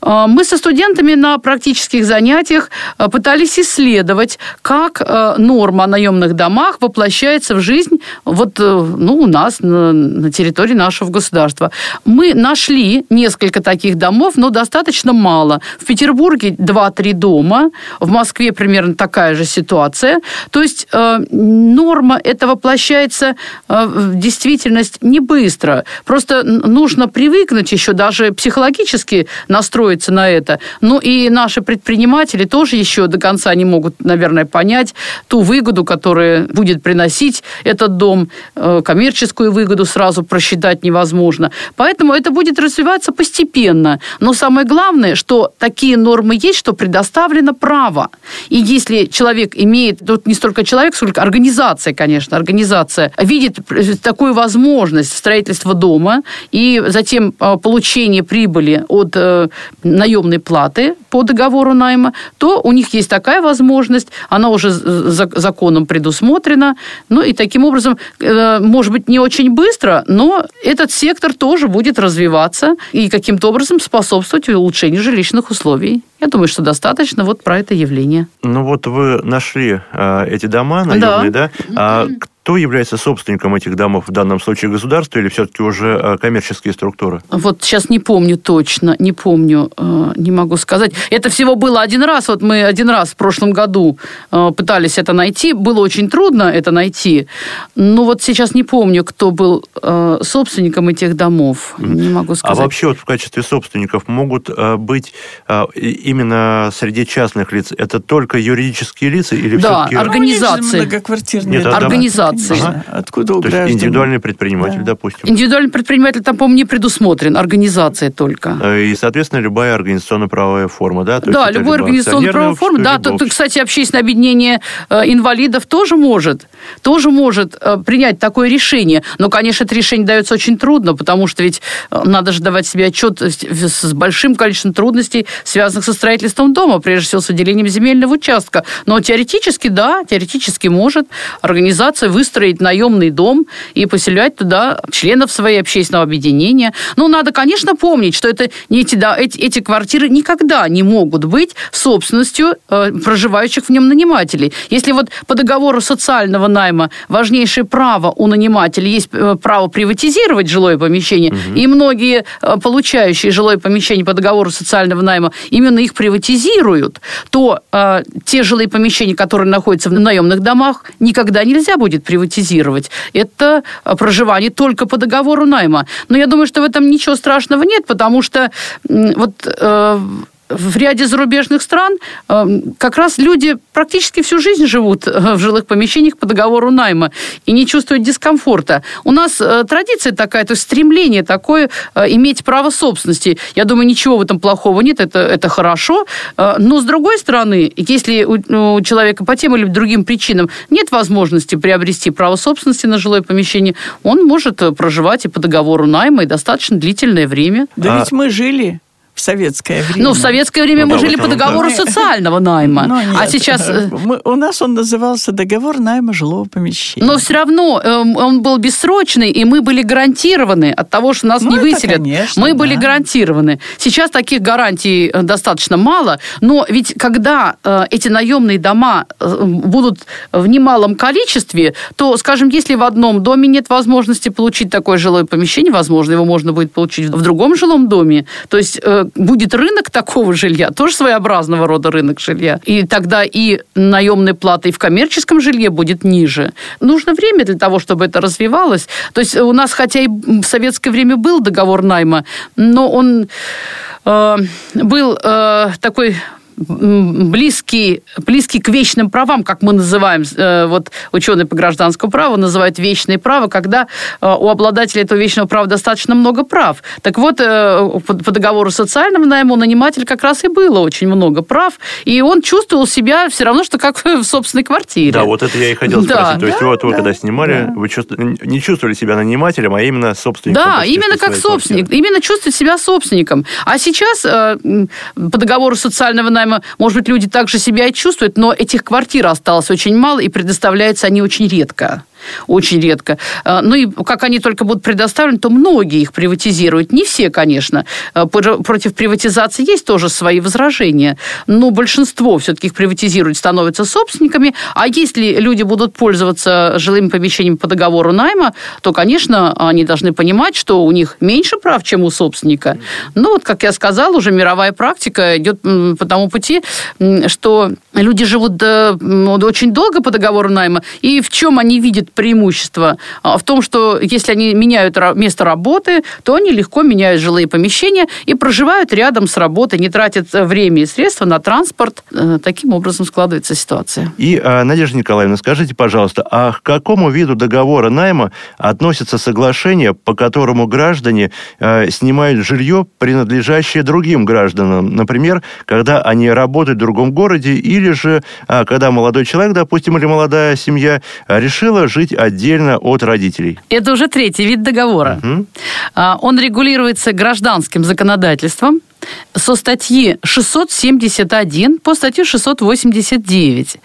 А, мы со студентами на практических занятиях а, пытались исследовать, как а, норма о наемных домах воплощается в жизнь вот, э, ну, у нас на, территории нашего государства. Мы нашли несколько таких домов, но достаточно мало. В Петербурге 2-3 дома, в Москве примерно такая же ситуация. То есть э, норма это воплощается э, в действительность не быстро. Просто нужно привыкнуть еще, даже психологически настроиться на это. Ну и наши предприниматели тоже еще до конца не могут, наверное, понять ту выгоду, которую будет приносить этот дом, э, коммерческую выгоду сразу просчитать невозможно. Поэтому это будет развиваться постепенно. Но самое главное, что такие нормы есть, что предоставлено право. И если человек имеет, тут не столько человек, сколько организация, конечно, организация, видит такую возможность строительства дома и затем э, получения прибыли от э, наемной платы по договору найма, то у них есть такая возможность, она уже законом предусмотрена, ну и таким образом, э, может быть, не очень быстро, но этот сектор тоже будет развиваться и каким-то образом способствовать улучшению жилищных условий. Я думаю, что достаточно вот про это явление. Ну вот вы нашли э, эти дома наемные, да? да? А кто является собственником этих домов, в данном случае государство или все-таки уже э, коммерческие структуры? Вот сейчас не помню точно, не помню, э, не могу сказать. Это всего было один раз, вот мы один раз в прошлом году пытались это найти, было очень трудно это найти, но вот сейчас не помню, кто был собственником этих домов, не могу а сказать. А вообще вот в качестве собственников могут быть именно среди частных лиц, это только юридические лица или да, все-таки... организации. Ну, многоквартирные Нет, организации организации. Ага. Откуда у То граждан? есть индивидуальный предприниматель, да. допустим. Индивидуальный предприниматель там, по-моему, не предусмотрен, организация только. Э, и, соответственно, любая организационно-правовая форма, да? То да, любая организационно-правовая форма. Да, то, то, кстати, общественное объединение э, инвалидов тоже может, тоже может э, принять такое решение. Но, конечно, это решение дается очень трудно, потому что ведь надо же давать себе отчет с большим количеством трудностей, связанных со строительством дома, прежде всего с отделением земельного участка. Но теоретически, да, теоретически может организация вы выстроить наемный дом и поселять туда членов своего общественного объединения. Ну, надо, конечно, помнить, что это не эти, да, эти, эти квартиры никогда не могут быть собственностью э, проживающих в нем нанимателей. Если вот по договору социального найма важнейшее право у нанимателя есть э, право приватизировать жилое помещение, угу. и многие э, получающие жилое помещение по договору социального найма именно их приватизируют, то э, те жилые помещения, которые находятся в наемных домах, никогда нельзя будет приватизировать. Это э, проживание только по договору найма. Но я думаю, что в этом ничего страшного нет, потому что вот э, в ряде зарубежных стран э, как раз люди практически всю жизнь живут э, в жилых помещениях по договору найма и не чувствуют дискомфорта. У нас э, традиция такая, то есть стремление такое иметь право собственности. Я думаю, ничего в этом плохого нет, это, это хорошо. Но, с другой стороны, если у, у человека по тем или другим причинам нет возможности приобрести право собственности на жилое помещение, он может проживать и по договору найма и достаточно длительное время. Да а... ведь мы жили в советское время. Ну, в советское время ну, мы да, жили по договору да. социального найма. Но ну, нет, а сейчас... Э, мы, у нас он назывался договор найма жилого помещения. Но все равно э, он был бессрочный, и мы были гарантированы от того, что нас ну, не выселят. Конечно, мы да. были гарантированы. Сейчас таких гарантий э, достаточно мало, но ведь когда э, эти наемные дома э, будут в немалом количестве, то, скажем, если в одном доме нет возможности получить такое жилое помещение, возможно, его можно будет получить в другом жилом доме. То есть э, будет рынок такого жилья, тоже своеобразного рода рынок жилья. И тогда и наемная плата и в коммерческом жилье будет ниже. Нужно время для того, чтобы это развивалось. То есть у нас, хотя и в советское время был договор найма, но он э, был э, такой близкий, близкий к вечным правам, как мы называем, э, вот ученые по гражданскому праву называют вечные права, когда э, у обладателя этого вечного права достаточно много прав. Так вот, э, по договору социального найма у нанимателя как раз и было очень много прав, и он чувствовал себя все равно, что как в собственной квартире. Да, вот это я и хотел спросить. Да. То есть да, вот вы да, когда снимали, да. вы чувств... не чувствовали себя нанимателем, а именно собственником? Да, именно как собственник, квартиры. именно чувствовать себя собственником. А сейчас по договору социального найма найма, может быть, люди также себя и чувствуют, но этих квартир осталось очень мало, и предоставляются они очень редко очень редко. А, ну и как они только будут предоставлены, то многие их приватизируют. Не все, конечно. А, против приватизации есть тоже свои возражения, но большинство все-таки их приватизируют, становятся собственниками. А если люди будут пользоваться жилыми помещениями по договору найма, то, конечно, они должны понимать, что у них меньше прав, чем у собственника. Ну вот, как я сказала, уже мировая практика идет по тому пути, что люди живут очень долго по договору найма, и в чем они видят преимущество в том, что если они меняют место работы, то они легко меняют жилые помещения и проживают рядом с работой, не тратят время и средства на транспорт. Таким образом складывается ситуация. И, Надежда Николаевна, скажите, пожалуйста, а к какому виду договора найма относится соглашение, по которому граждане снимают жилье, принадлежащее другим гражданам? Например, когда они работают в другом городе или же когда молодой человек, допустим, или молодая семья решила жить отдельно от родителей. Это уже третий вид договора. Угу. Он регулируется гражданским законодательством со статьи 671 по статью 689.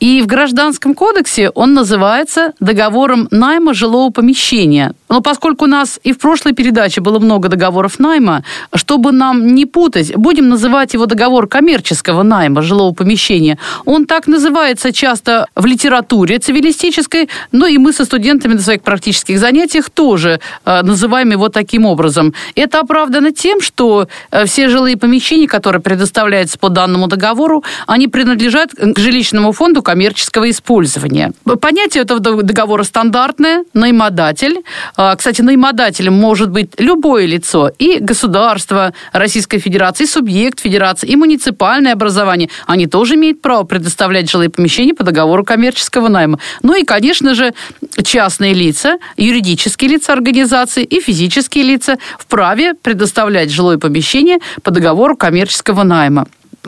И в Гражданском кодексе он называется договором найма жилого помещения. Но поскольку у нас и в прошлой передаче было много договоров найма, чтобы нам не путать, будем называть его договор коммерческого найма жилого помещения. Он так называется часто в литературе цивилистической, но и мы со студентами на своих практических занятиях тоже э, называем его таким образом. Это оправдано тем, что э, жилые помещения, которые предоставляются по данному договору, они принадлежат к жилищному фонду коммерческого использования. Понятие этого договора стандартное, наимодатель. А, кстати, наимодателем может быть любое лицо, и государство Российской Федерации, и субъект Федерации, и муниципальное образование. Они тоже имеют право предоставлять жилые помещения по договору коммерческого найма. Ну и, конечно же, частные лица, юридические лица организации и физические лица вправе предоставлять жилое помещение по договору коммерческого найма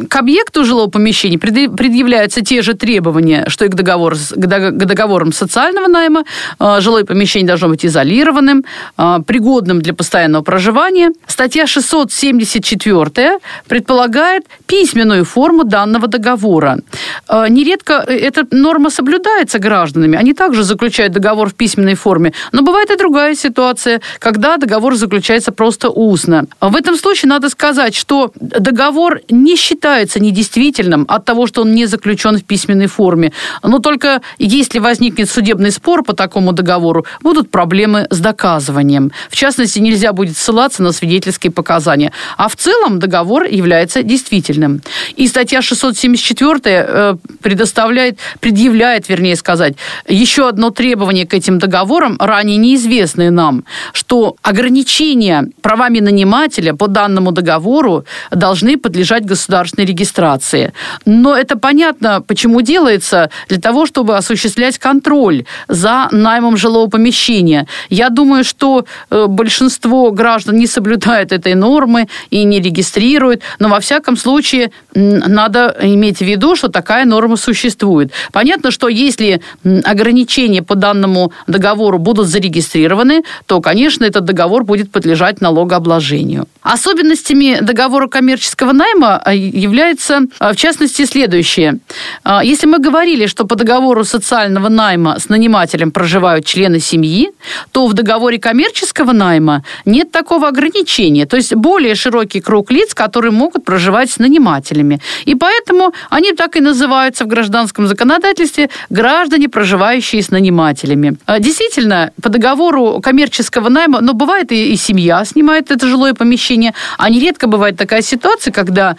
к объекту жилого помещения предъявляются те же требования, что и к, договору, к договорам социального найма. А, жилое помещение должно быть изолированным, а, пригодным для постоянного проживания. Статья 674 предполагает письменную форму данного договора. А, нередко эта норма соблюдается гражданами. Они также заключают договор в письменной форме. Но бывает и другая ситуация, когда договор заключается просто устно. В этом случае надо сказать, что договор не считается считается недействительным от того, что он не заключен в письменной форме. Но только если возникнет судебный спор по такому договору, будут проблемы с доказыванием. В частности, нельзя будет ссылаться на свидетельские показания. А в целом договор является действительным. И статья 674 э, предоставляет, предъявляет, вернее сказать, еще одно требование к этим договорам, ранее неизвестное нам, что ограничения правами нанимателя по данному договору должны подлежать государственной государственной регистрации. Но это понятно, почему делается, для того, чтобы осуществлять контроль за наймом жилого помещения. Я думаю, что э, большинство граждан не соблюдает этой нормы и не регистрирует, но во всяком случае надо иметь в виду, что такая норма существует. Понятно, что если ограничения по данному договору будут зарегистрированы, то, конечно, этот договор будет подлежать налогообложению. Особенностями договора коммерческого найма э, является, а, в частности, следующее. А, если мы говорили, что по договору социального найма с нанимателем проживают члены семьи, то в договоре коммерческого найма нет такого ограничения. То есть более широкий круг лиц, которые могут проживать с нанимателями. И поэтому они так и называются в гражданском законодательстве граждане, проживающие с нанимателями. А, действительно, по договору коммерческого найма, но бывает и, семья снимает это жилое помещение, а нередко бывает такая ситуация, когда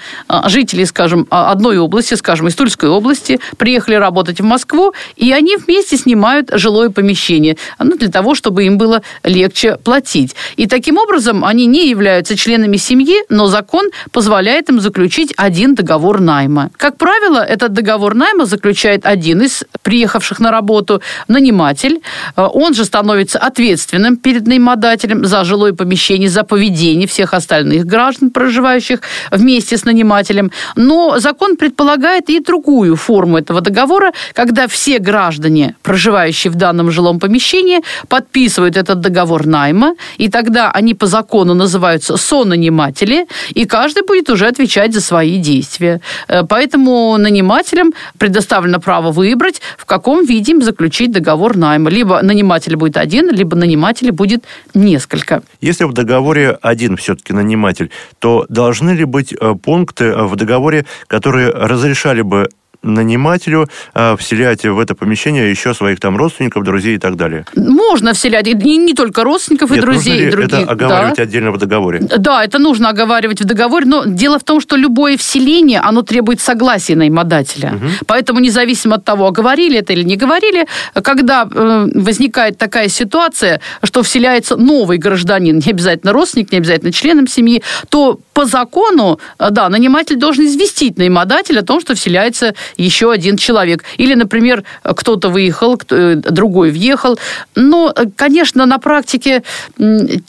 жители, скажем, а, одной области, скажем, из Тульской области, приехали работать в Москву, и они вместе снимают жилое помещение, ну, для того, чтобы им было легче платить. И таким образом они не являются членами семьи, но закон позволяет им заключить один договор найма. Как правило, этот договор найма заключает один из приехавших на работу наниматель. А, он же становится ответственным перед наимодателем за жилое помещение, за поведение всех остальных граждан, проживающих вместе с нанимателем потребителям. Но закон предполагает и другую форму этого договора, когда все граждане, проживающие в данном жилом помещении, подписывают этот договор найма, и тогда они по закону называются сонаниматели, и каждый будет уже отвечать за свои действия. Э, поэтому нанимателям предоставлено право выбрать, в каком виде им заключить договор найма. Либо наниматель будет один, либо нанимателей будет несколько. Если в договоре один все-таки наниматель, то должны ли быть э, пункты в договоре, которые разрешали бы нанимателю э, вселять в это помещение еще своих там родственников, друзей и так далее? Можно вселять, и не, не только родственников, Нет, и друзей, нужно ли и других. это оговаривать да. отдельно в договоре? Да, это нужно оговаривать в договоре, но дело в том, что любое вселение, оно требует согласия наймодателя. Угу. Поэтому независимо от того, говорили это или не говорили, когда э, возникает такая ситуация, что вселяется новый гражданин, не обязательно родственник, не обязательно членом семьи, то по закону, э, да, наниматель должен известить наимодателя о том, что вселяется еще один человек. Или, например, кто-то выехал, э, другой въехал. Но, э, конечно, на практике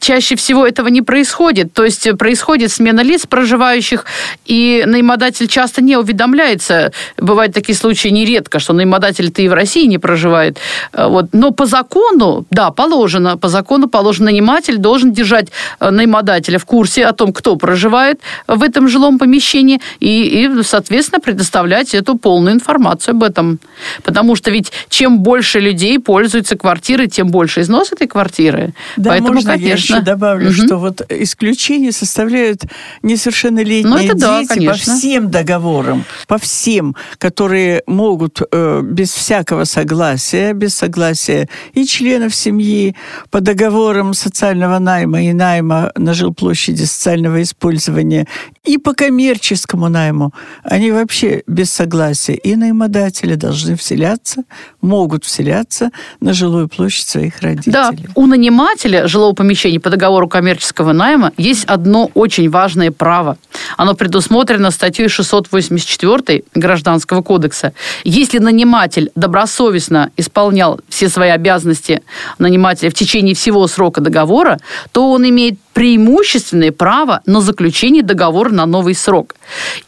чаще всего этого не происходит. То есть происходит смена лиц проживающих, и наимодатель часто не уведомляется. Бывают такие случаи нередко, что наимодатель-то и в России не проживает. Вот. Но по закону, да, положено, по закону положено, наниматель должен держать наимодателя в курсе о том, кто проживает в этом жилом помещении, и, и соответственно, предоставлять эту полную информацию об этом. Потому что ведь чем больше людей пользуются квартирой, тем больше износ этой квартиры. Да, Поэтому, можно конечно. я еще добавлю, угу. что вот исключения составляют несовершеннолетние ну, это дети да, по всем договорам, по всем, которые могут э, без всякого согласия, без согласия и членов семьи, по договорам социального найма и найма на жилплощади социального использования, и по коммерческому найму, они вообще без согласия и наймодатели должны вселяться, могут вселяться на жилую площадь своих родителей. Да, у нанимателя жилого помещения по договору коммерческого найма есть одно очень важное право. Оно предусмотрено статьей 684 Гражданского кодекса. Если наниматель добросовестно исполнял все свои обязанности нанимателя в течение всего срока договора, то он имеет преимущественное право на заключение договора на новый срок.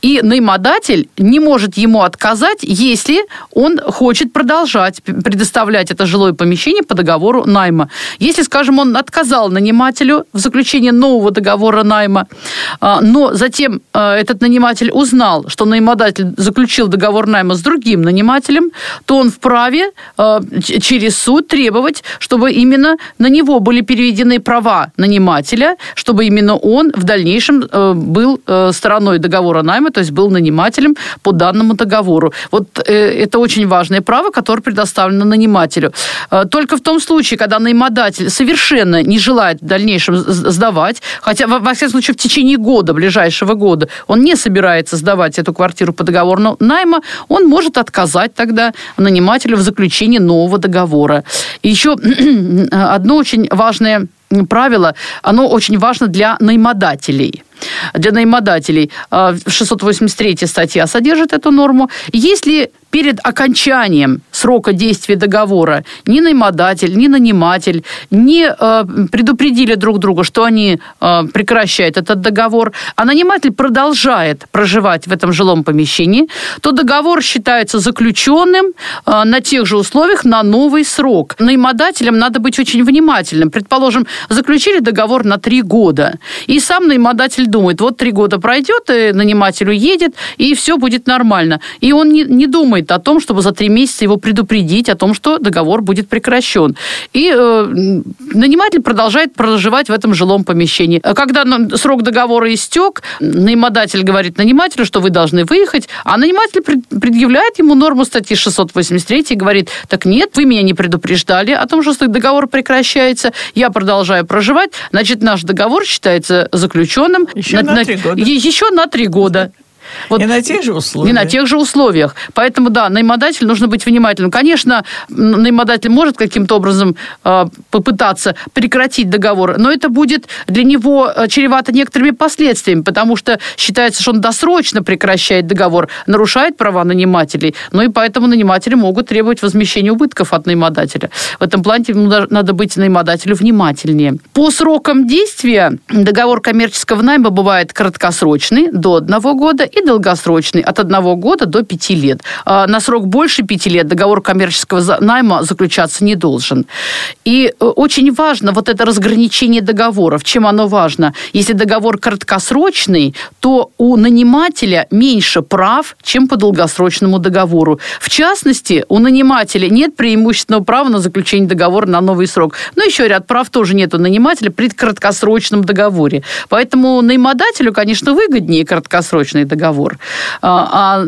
И наимодатель не может ему отказать, если он хочет продолжать предоставлять это жилое помещение по договору найма. Если, скажем, он отказал нанимателю в заключении нового договора найма, а, но затем а, этот наниматель узнал, что наимодатель заключил договор найма с другим нанимателем, то он вправе а, через суд требовать, чтобы именно на него были переведены права нанимателя, чтобы именно он в дальнейшем э, был э, стороной договора найма, то есть был нанимателем по данному договору. Вот э, это очень важное право, которое предоставлено нанимателю. Только в том случае, когда наимодатель совершенно не желает в дальнейшем сдавать, хотя, во всяком случае, в течение года, ближайшего года, он не собирается сдавать эту квартиру по договору найма, он может отказать тогда нанимателю в заключении нового договора. Еще одно очень важное правило, оно очень важно для наимодателей для наимодателей. 683 а, статья содержит эту норму. Если перед окончанием срока действия договора ни наимодатель, ни наниматель не э, предупредили друг друга, что они э, прекращают этот договор, а наниматель продолжает проживать в этом жилом помещении, то договор считается заключенным на тех же условиях на новый срок. Наимодателям надо быть очень внимательным. Предположим, заключили договор на три года, и сам наимодатель думает, вот три года пройдет, и наниматель уедет, и все будет нормально. И он не, не думает, о том, чтобы за три месяца его предупредить о том, что договор будет прекращен. И э, наниматель продолжает проживать в этом жилом помещении. Когда срок договора истек, наимодатель говорит нанимателю, что вы должны выехать, а наниматель предъявляет ему норму статьи 683 и говорит, так нет, вы меня не предупреждали о том, что договор прекращается, я продолжаю проживать, значит, наш договор считается заключенным. Еще на, на три года. Еще на три года. Вот, не на тех же условиях. Не на тех же условиях. Поэтому, да, наимодатель нужно быть внимательным. Конечно, наимодатель может каким-то образом э, попытаться прекратить договор, но это будет для него э, чревато некоторыми последствиями, потому что считается, что он досрочно прекращает договор, нарушает права нанимателей, ну и поэтому наниматели могут требовать возмещения убытков от наимодателя. В этом плане надо быть наимодателю внимательнее. По срокам действия договор коммерческого найма бывает краткосрочный, до одного года, и долгосрочный от одного года до пяти лет. А, на срок больше пяти лет договор коммерческого найма заключаться не должен. И э, очень важно вот это разграничение договоров. Чем оно важно? Если договор краткосрочный, то у нанимателя меньше прав, чем по долгосрочному договору. В частности, у нанимателя нет преимущественного права на заключение договора на новый срок. Но еще ряд прав тоже нет у нанимателя при краткосрочном договоре. Поэтому наимодателю, конечно, выгоднее краткосрочный договор договор а, а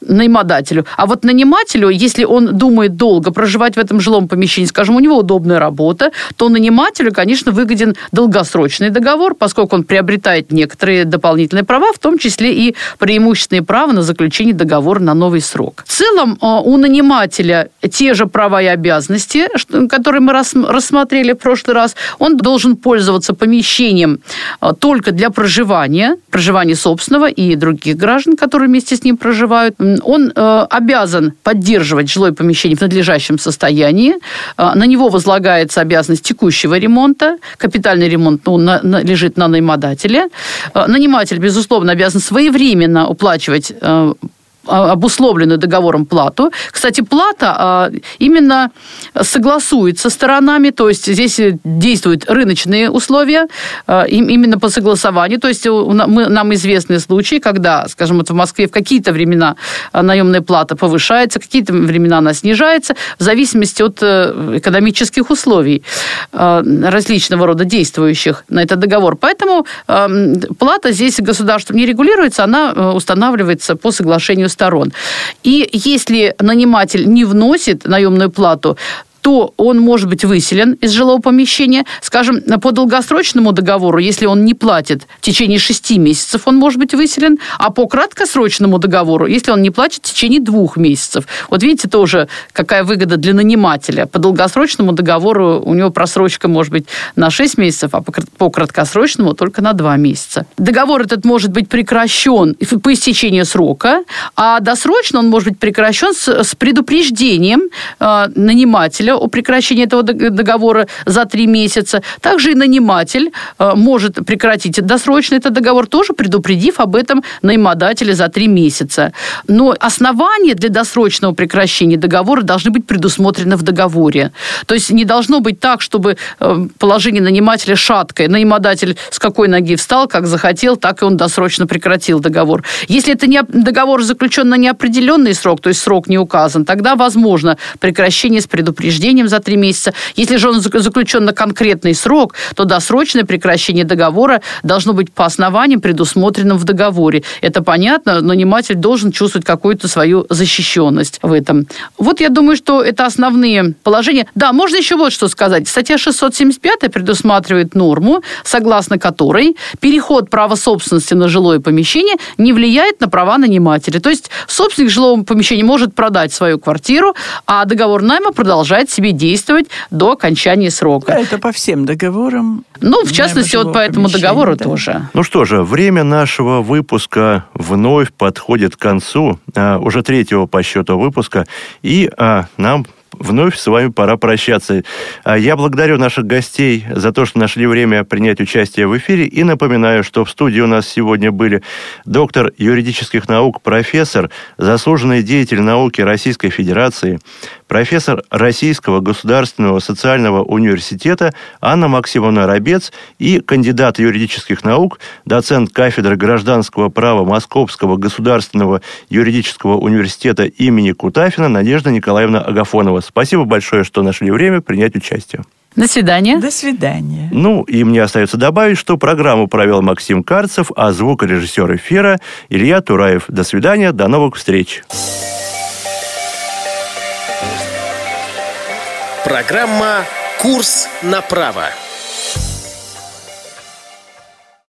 нанимодателю. А вот нанимателю, если он думает долго проживать в этом жилом помещении, скажем, у него удобная работа, то нанимателю, конечно, выгоден долгосрочный договор, поскольку он приобретает некоторые дополнительные права, в том числе и преимущественные права на заключение договора на новый срок. В целом а, у нанимателя те же права и обязанности, которые мы рассмотрели в прошлый раз. Он должен пользоваться помещением а, только для проживания, проживания собственного и других граждан, которые вместе с ним проживают. Он э, обязан поддерживать жилое помещение в надлежащем состоянии. А, на него возлагается обязанность текущего ремонта. Капитальный ремонт ну, на, на, лежит на нанимодателе. Наниматель, безусловно, обязан своевременно уплачивать э, обусловленную договором плату. Кстати, плата а, именно согласуется сторонами, то есть здесь действуют рыночные условия а, именно по согласованию. То есть мы, нам известны случаи, когда, скажем, вот в Москве в какие-то времена наемная плата повышается, какие-то времена она снижается, в зависимости от э, экономических условий различного рода действующих на этот договор. Поэтому плата здесь государством не регулируется, она э, устанавливается по соглашению сторон. И если наниматель не вносит наемную плату, то он может быть выселен из жилого помещения. Скажем, по долгосрочному договору, если он не платит в течение шести месяцев, он может быть выселен, а по краткосрочному договору, если он не платит в течение двух месяцев. Вот видите тоже, какая выгода для нанимателя. По долгосрочному договору у него просрочка может быть на 6 месяцев, а по краткосрочному только на 2 месяца. Договор этот может быть прекращен по истечению срока, а досрочно он может быть прекращен с предупреждением э, нанимателя о прекращении этого договора за три месяца. Также и наниматель э, может прекратить досрочно этот договор, тоже предупредив об этом наимодателя за три месяца. Но основания для досрочного прекращения договора должны быть предусмотрены в договоре. То есть не должно быть так, чтобы э, положение нанимателя шаткое. Наимодатель с какой ноги встал, как захотел, так и он досрочно прекратил договор. Если это не договор заключен на неопределенный срок, то есть срок не указан, тогда возможно прекращение с предупреждением предупреждением за три месяца. Если же он заключен на конкретный срок, то досрочное прекращение договора должно быть по основаниям, предусмотренным в договоре. Это понятно, но наниматель должен чувствовать какую-то свою защищенность в этом. Вот я думаю, что это основные положения. Да, можно еще вот что сказать. Статья 675 предусматривает норму, согласно которой переход права собственности на жилое помещение не влияет на права нанимателя. То есть собственник жилого помещения может продать свою квартиру, а договор найма продолжает позволять себе действовать до окончания срока. Да, это по всем договорам. Ну, в частности, вот по этому договору да. тоже. Ну что же, время нашего выпуска вновь подходит к концу, а, уже третьего по счету выпуска, и а, нам вновь с вами пора прощаться. А я благодарю наших гостей за то, что нашли время принять участие в эфире и напоминаю, что в студии у нас сегодня были доктор юридических наук, профессор, заслуженный деятель науки Российской Федерации, профессор Российского государственного социального университета Анна Максимовна Рабец и кандидат юридических наук, доцент кафедры гражданского права Московского государственного юридического университета имени Кутафина Надежда Николаевна Агафонова. Спасибо большое, что нашли время принять участие. До свидания. До свидания. Ну, и мне остается добавить, что программу провел Максим Карцев, а звукорежиссер эфира Илья Тураев. До свидания, до новых встреч. Программа «Курс на право».